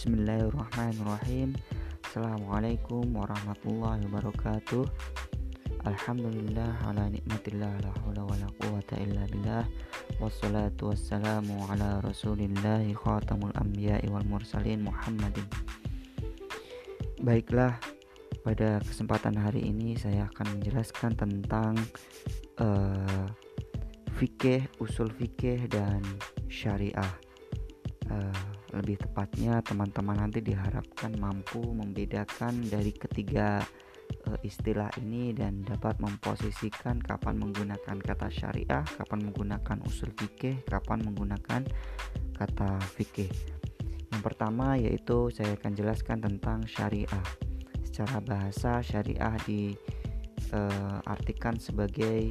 Bismillahirrahmanirrahim. Assalamualaikum warahmatullahi wabarakatuh. Alhamdulillah ala nikmatillah la hawla wa la quwata illa billah. Wassalatu wassalamu ala rasulillahi khatamul anbiya'i wal mursalin Muhammadin. Baiklah, pada kesempatan hari ini saya akan menjelaskan tentang uh, fikih, usul fikih dan syariah. Uh, lebih tepatnya teman-teman nanti diharapkan mampu membedakan dari ketiga uh, istilah ini dan dapat memposisikan kapan menggunakan kata syariah, kapan menggunakan usul fikih, kapan menggunakan kata fikih. Yang pertama yaitu saya akan jelaskan tentang syariah. Secara bahasa syariah diartikan uh, sebagai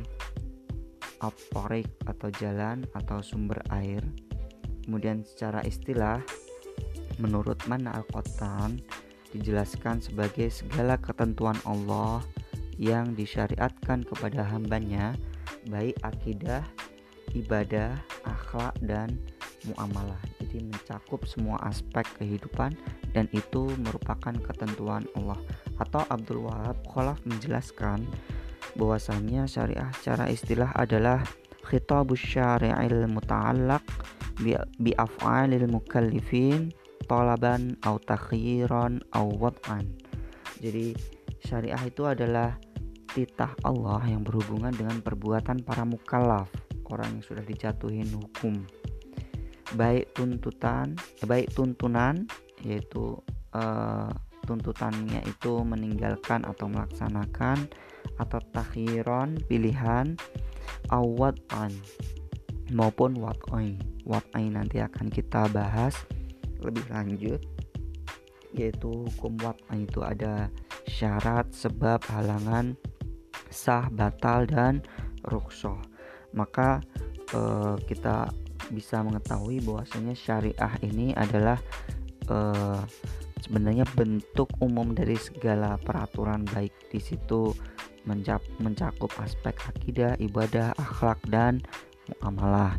aporik atau jalan atau sumber air Kemudian secara istilah menurut Mana Al-Qattan dijelaskan sebagai segala ketentuan Allah yang disyariatkan kepada hambanya baik akidah, ibadah, akhlak dan muamalah. Jadi mencakup semua aspek kehidupan dan itu merupakan ketentuan Allah. Atau Abdul Wahab Khalaf menjelaskan bahwasanya syariah secara istilah adalah khitabus syari'il muta'allaq bi af'alil mukallifin talaban au takhiran au wad'an. Jadi syariah itu adalah titah Allah yang berhubungan dengan perbuatan para mukallaf, orang yang sudah dijatuhin hukum. Baik tuntutan, baik tuntunan yaitu uh, tuntutannya itu meninggalkan atau melaksanakan atau takhiran pilihan awad'an maupun wat'ai wat'ai nanti akan kita bahas lebih lanjut yaitu hukum wat'ai itu ada syarat sebab halangan sah batal dan ruksoh maka eh, kita bisa mengetahui bahwasanya syariah ini adalah eh, sebenarnya bentuk umum dari segala peraturan baik di situ mencakup aspek akidah, ibadah, akhlak dan muamalah.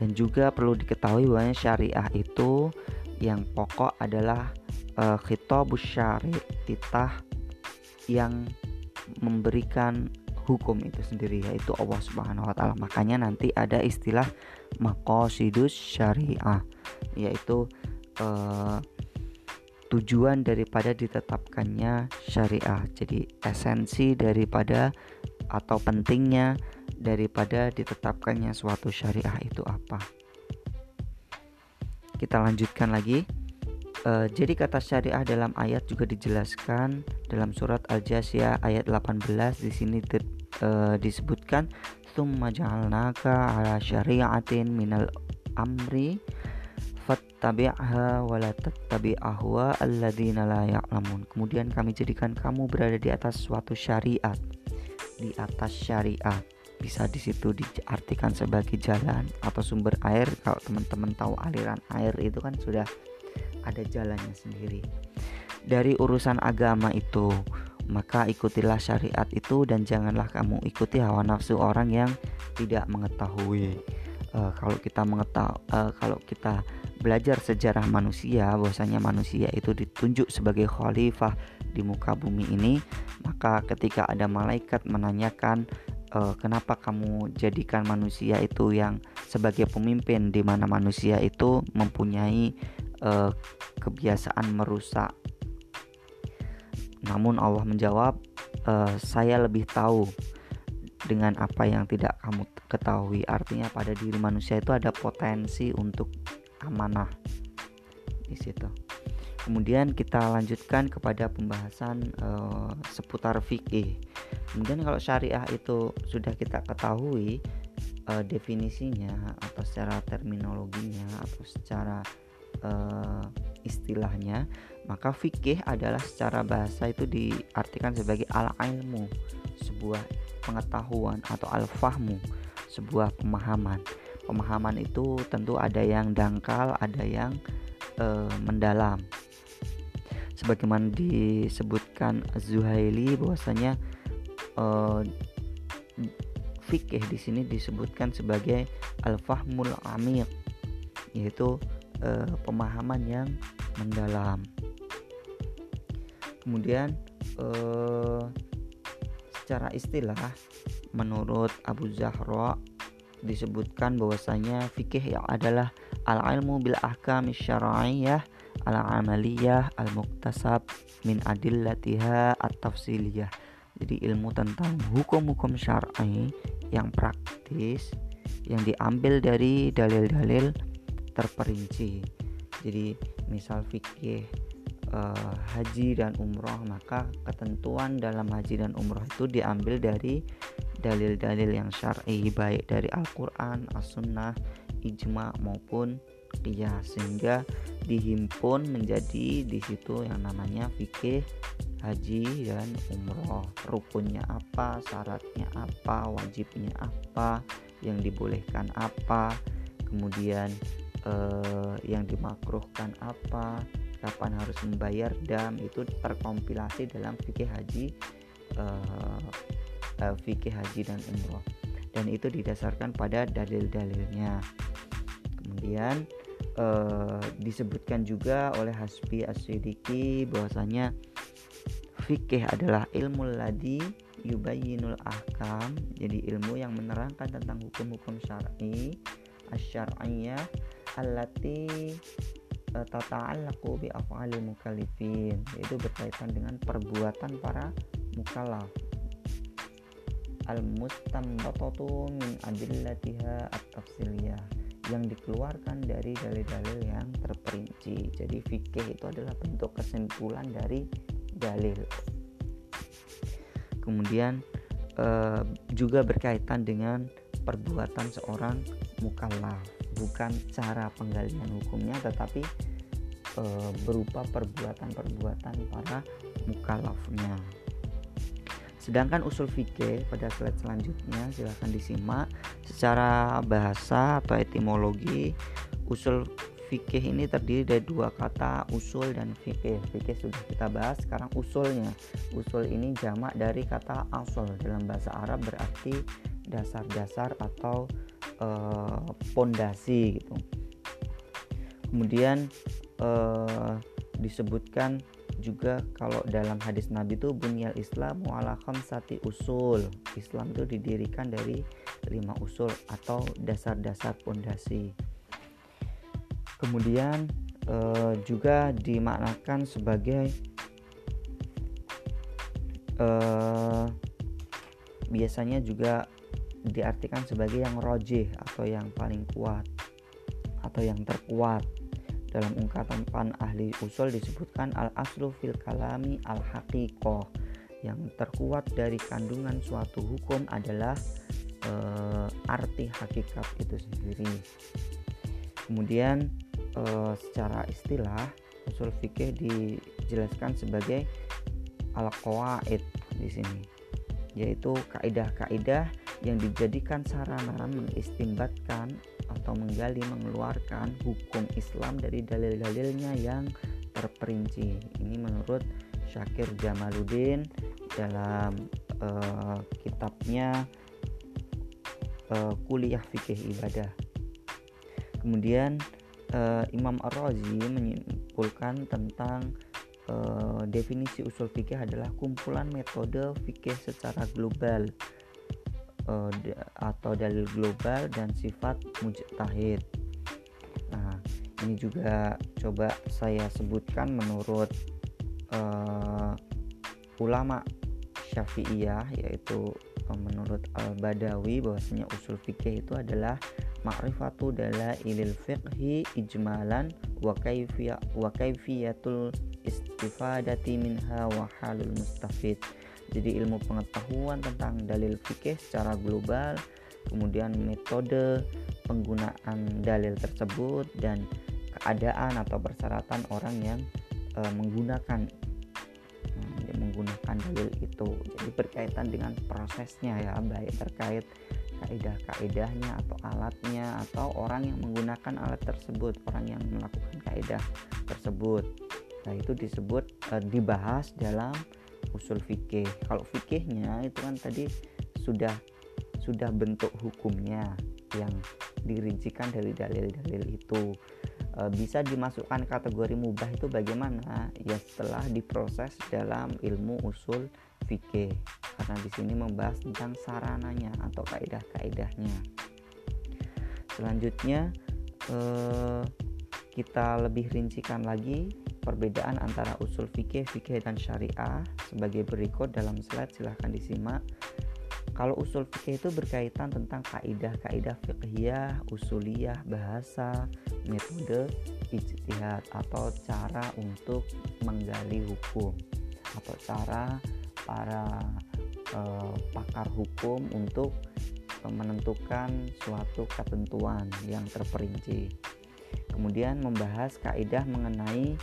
Dan juga perlu diketahui bahwa syariah itu yang pokok adalah uh, khitabus syari, titah yang memberikan hukum itu sendiri yaitu Allah Subhanahu wa taala. Makanya nanti ada istilah maqasidus syariah yaitu uh, tujuan daripada ditetapkannya syariah. Jadi esensi daripada atau pentingnya daripada ditetapkannya suatu syariah itu apa. Kita lanjutkan lagi. Uh, jadi kata syariah dalam ayat juga dijelaskan dalam surat Al-Jasiyah ayat 18 di sini di, uh, disebutkan summa ja'alnaka ala syari'atin minal amri fattabi'ha wa la tattabi' alladzina la ya'lamun. Kemudian kami jadikan kamu berada di atas suatu syariat, di atas syariat. Bisa di situ diartikan sebagai jalan atau sumber air. Kalau teman-teman tahu aliran air itu kan sudah ada jalannya sendiri. Dari urusan agama itu maka ikutilah syariat itu dan janganlah kamu ikuti hawa nafsu orang yang tidak mengetahui. Uh, kalau kita mengetahui uh, kalau kita belajar sejarah manusia bahwasanya manusia itu ditunjuk sebagai khalifah di muka bumi ini maka ketika ada malaikat menanyakan uh, kenapa kamu jadikan manusia itu yang sebagai pemimpin di mana manusia itu mempunyai uh, kebiasaan merusak. Namun Allah menjawab, uh, saya lebih tahu dengan apa yang tidak kamu ketahui. Artinya pada diri manusia itu ada potensi untuk amanah di situ. Kemudian kita lanjutkan kepada pembahasan uh, seputar fikih. Kemudian kalau syariah itu sudah kita ketahui uh, definisinya atau secara terminologinya atau secara uh, istilahnya, maka fikih adalah secara bahasa itu diartikan sebagai al ilmu, sebuah pengetahuan atau al fahmu, sebuah pemahaman. Pemahaman itu tentu ada yang dangkal, ada yang uh, mendalam. Sebagaimana disebutkan Zuhaili bahwasanya uh, fikih di sini disebutkan sebagai al-fahmul amiq yaitu uh, pemahaman yang mendalam. Kemudian eh, secara istilah menurut Abu Zahra disebutkan bahwasanya fikih yang adalah al-ilmu bil ahkam syar'iyyah al-amaliyah al-muktasab min adillatiha at-tafsiliyah. Jadi ilmu tentang hukum-hukum syar'i yang praktis yang diambil dari dalil-dalil terperinci. Jadi misal fikih uh, haji dan umroh maka ketentuan dalam haji dan umroh itu diambil dari dalil-dalil yang syar'i baik dari Al-Qur'an, As-Sunnah, ijma maupun qiyas sehingga dihimpun menjadi di situ yang namanya fikih haji dan umroh. Rukunnya apa syaratnya apa wajibnya apa yang dibolehkan apa kemudian eh, yang dimakruhkan apa kapan harus membayar dam itu terkompilasi dalam fikih haji uh, uh, fikih haji dan umroh. Dan itu didasarkan pada dalil-dalilnya. Kemudian uh, disebutkan juga oleh Hasbi As-Sidiki bahwasanya fikih adalah ilmu ladi yubayyinul ahkam. Jadi ilmu yang menerangkan tentang hukum-hukum syar'i asyar'iyah allati Eh, tata'allaqu bi af'alil mukallifin. Yaitu berkaitan dengan perbuatan para mukallaf al mustambatatu min adillatiha at-tafsiliyah yang dikeluarkan dari dalil-dalil yang terperinci. Jadi fikih itu adalah bentuk kesimpulan dari dalil. Kemudian eh, juga berkaitan dengan perbuatan seorang mukallaf bukan cara penggalian hukumnya tetapi e, berupa perbuatan-perbuatan para mukalafnya sedangkan usul fikih pada slide selanjutnya silahkan disimak. Secara bahasa atau etimologi usul fikih ini terdiri dari dua kata usul dan fikih fikih sudah kita bahas sekarang usulnya. Usul ini jamak dari kata asal. Dalam bahasa Arab berarti dasar-dasar atau pondasi uh, gitu. Kemudian uh, disebutkan juga kalau dalam hadis Nabi itu bunyal Islam ala sati usul. Islam itu didirikan dari lima usul atau dasar-dasar pondasi. Kemudian uh, juga dimaknakan sebagai uh, biasanya juga diartikan sebagai yang rojih atau yang paling kuat atau yang terkuat dalam ungkapan ahli usul disebutkan al aslu fil kalami al haqiqoh yang terkuat dari kandungan suatu hukum adalah e, arti hakikat itu sendiri. Kemudian e, secara istilah usul fikih dijelaskan sebagai al qawaid di sini yaitu kaidah-kaidah yang dijadikan sarana mengistimbatkan atau menggali mengeluarkan hukum Islam dari dalil-dalilnya yang terperinci. Ini menurut Syakir Jamaluddin dalam uh, kitabnya uh, Kuliah Fikih Ibadah. Kemudian uh, Imam Ar-Razi menyimpulkan tentang uh, definisi usul fikih adalah kumpulan metode fikih secara global uh, atau dalil global dan sifat mujtahid. Nah, ini juga coba saya sebutkan menurut uh, ulama Syafi'iyah yaitu uh, menurut Al-Badawi bahwasanya usul fikih itu adalah ma'rifatu dalailil fiqhi ijmalan wa kayfiyatul istifadati minha wa halul mustafid jadi ilmu pengetahuan tentang dalil fikih secara global kemudian metode penggunaan dalil tersebut dan keadaan atau persyaratan orang yang e, menggunakan e, menggunakan dalil itu. Jadi berkaitan dengan prosesnya ya baik terkait kaidah-kaidahnya atau alatnya atau orang yang menggunakan alat tersebut orang yang melakukan kaidah tersebut. Nah itu disebut e, dibahas dalam usul fikih. Kalau fikihnya itu kan tadi sudah sudah bentuk hukumnya yang dirincikan dari dalil-dalil itu. E, bisa dimasukkan kategori mubah itu bagaimana? Ya setelah diproses dalam ilmu usul fikih. Karena di sini membahas tentang sarananya atau kaidah-kaidahnya selanjutnya eh, kita lebih rincikan lagi perbedaan antara usul fikih, fikih dan syariah sebagai berikut dalam slide silahkan disimak kalau usul fikih itu berkaitan tentang kaidah-kaidah fikihiyah, usuliyah, bahasa, metode ijtihad atau cara untuk menggali hukum atau cara para eh, pakar hukum untuk menentukan suatu ketentuan yang terperinci. Kemudian membahas kaidah mengenai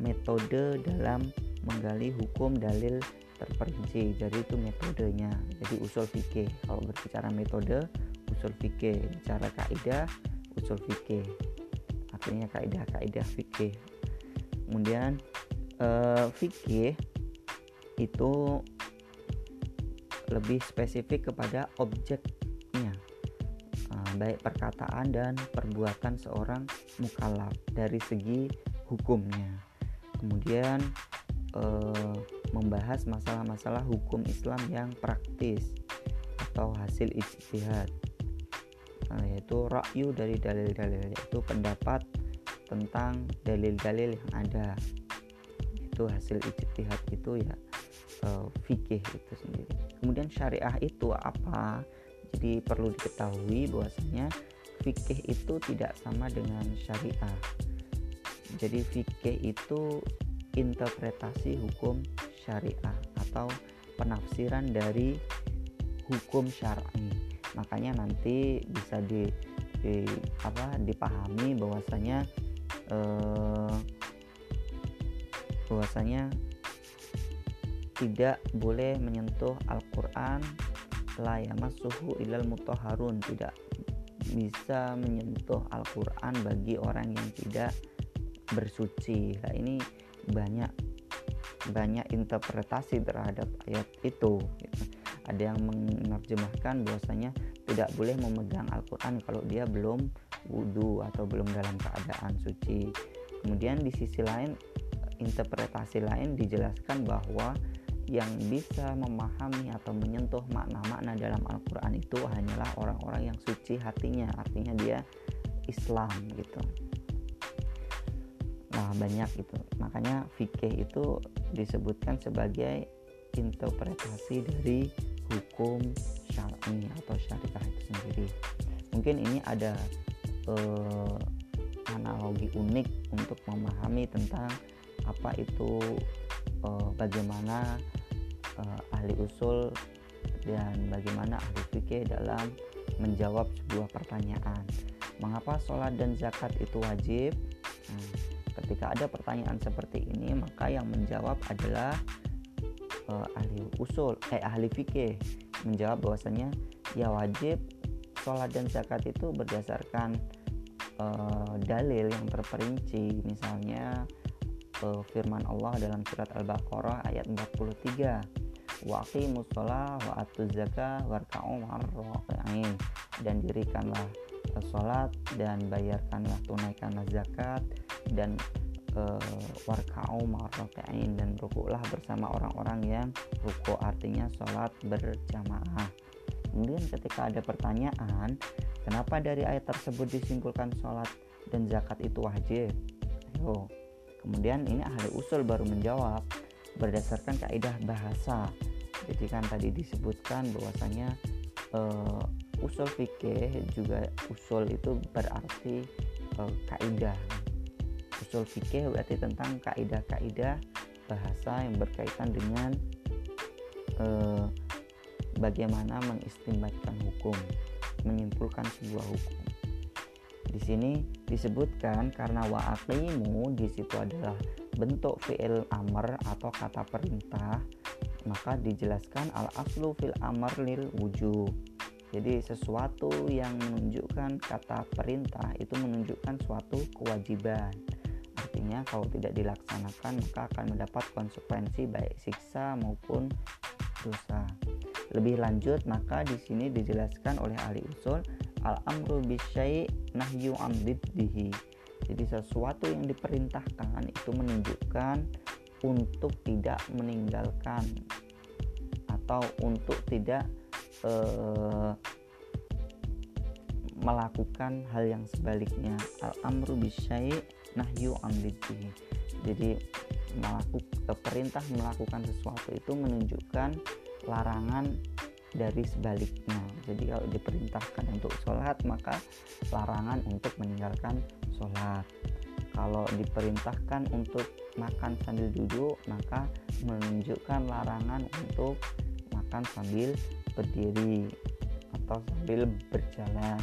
metode dalam menggali hukum dalil terperinci. Jadi itu metodenya. Jadi usul fikih. Kalau berbicara metode, usul fikih. Bicara kaidah, usul fikih. Artinya kaidah-kaidah fikih. Kemudian eh, fikih itu lebih spesifik kepada objek baik perkataan dan perbuatan seorang mukallaf dari segi hukumnya. Kemudian eh, membahas masalah-masalah hukum Islam yang praktis atau hasil ijtihad. Nah, yaitu rakyu dari dalil-dalil yaitu pendapat tentang dalil-dalil yang ada. Itu hasil ijtihad itu ya eh, fikih itu sendiri. Kemudian syariah itu apa? Jadi perlu diketahui bahwasanya fikih itu tidak sama dengan syariah. Jadi fikih itu interpretasi hukum syariah atau penafsiran dari hukum syar'i. Makanya nanti bisa di, di apa dipahami bahwasanya eh, bahwasanya tidak boleh menyentuh Al-Qur'an la yamassuhu ilal mutahharun tidak bisa menyentuh Al-Quran bagi orang yang tidak bersuci. Nah ini banyak banyak interpretasi terhadap ayat itu gitu. ada yang menerjemahkan bahwasanya tidak boleh memegang Al-Quran kalau dia belum wudhu atau belum dalam keadaan suci. Kemudian di sisi lain interpretasi lain dijelaskan bahwa yang bisa memahami atau menyentuh makna-makna dalam Al-Quran itu hanyalah orang-orang yang suci hatinya. Artinya dia Islam gitu nah banyak itu makanya fikih itu disebutkan sebagai interpretasi dari hukum syar'i atau syariah itu sendiri mungkin ini ada eh, analogi unik untuk memahami tentang apa itu eh, bagaimana uh, ahli usul dan bagaimana ahli fikih dalam menjawab sebuah pertanyaan. Mengapa sholat dan zakat itu wajib? Nah, ketika ada pertanyaan seperti ini, maka yang menjawab adalah uh, ahli usul, eh ahli fikih. Menjawab bahwasanya ya wajib sholat dan zakat itu berdasarkan uh, dalil yang terperinci, misalnya uh, firman Allah dalam surat Al-Baqarah ayat 43 wa aqimus shalah wa atuz zakah warka'u dan dirikanlah salat dan bayarkanlah tunaikanlah zakat dan uh, warka'u ma'arraqi'in dan rukuklah bersama orang-orang yang rukuk artinya salat berjamaah. Kemudian ketika ada pertanyaan kenapa dari ayat tersebut disimpulkan salat dan zakat itu wajib? Ayo. Kemudian ini ahli usul baru menjawab berdasarkan kaidah bahasa. Jadi kan tadi disebutkan bahwasanya uh, usul fikih juga usul itu berarti uh, kaidah usul fikih berarti tentang kaidah-kaidah bahasa yang berkaitan dengan uh, bagaimana mengistimbatkan hukum menyimpulkan sebuah hukum. Di sini disebutkan karena wa'aqimu di situ adalah bentuk fi'il amr atau kata perintah maka dijelaskan al aslu fil amar lil wujub. Jadi sesuatu yang menunjukkan kata perintah itu menunjukkan suatu kewajiban kalau tidak dilaksanakan maka akan mendapat konsekuensi baik siksa maupun dosa. Lebih lanjut maka di sini dijelaskan oleh ahli usul al amru bisyai nahyu amdiddihi jadi sesuatu yang diperintahkan itu menunjukkan untuk tidak meninggalkan atau untuk tidak uh, melakukan hal yang sebaliknya. Al amru bisyai nahyu amriti jadi melakukan perintah melakukan sesuatu itu menunjukkan larangan dari sebaliknya. Jadi kalau diperintahkan untuk sholat maka larangan untuk meninggalkan sholat. Kalau diperintahkan untuk makan sambil duduk maka menunjukkan larangan untuk makan sambil berdiri atau sambil berjalan.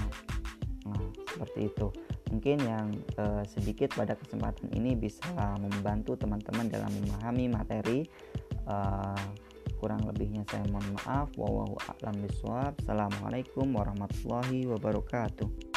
Nah seperti itu mungkin yang eh, sedikit pada kesempatan ini bisa membantu teman-teman dalam memahami materi. Eh, kurang lebihnya saya mohon maaf. Wallahu assalamualaikum warahmatullahi wabarakatuh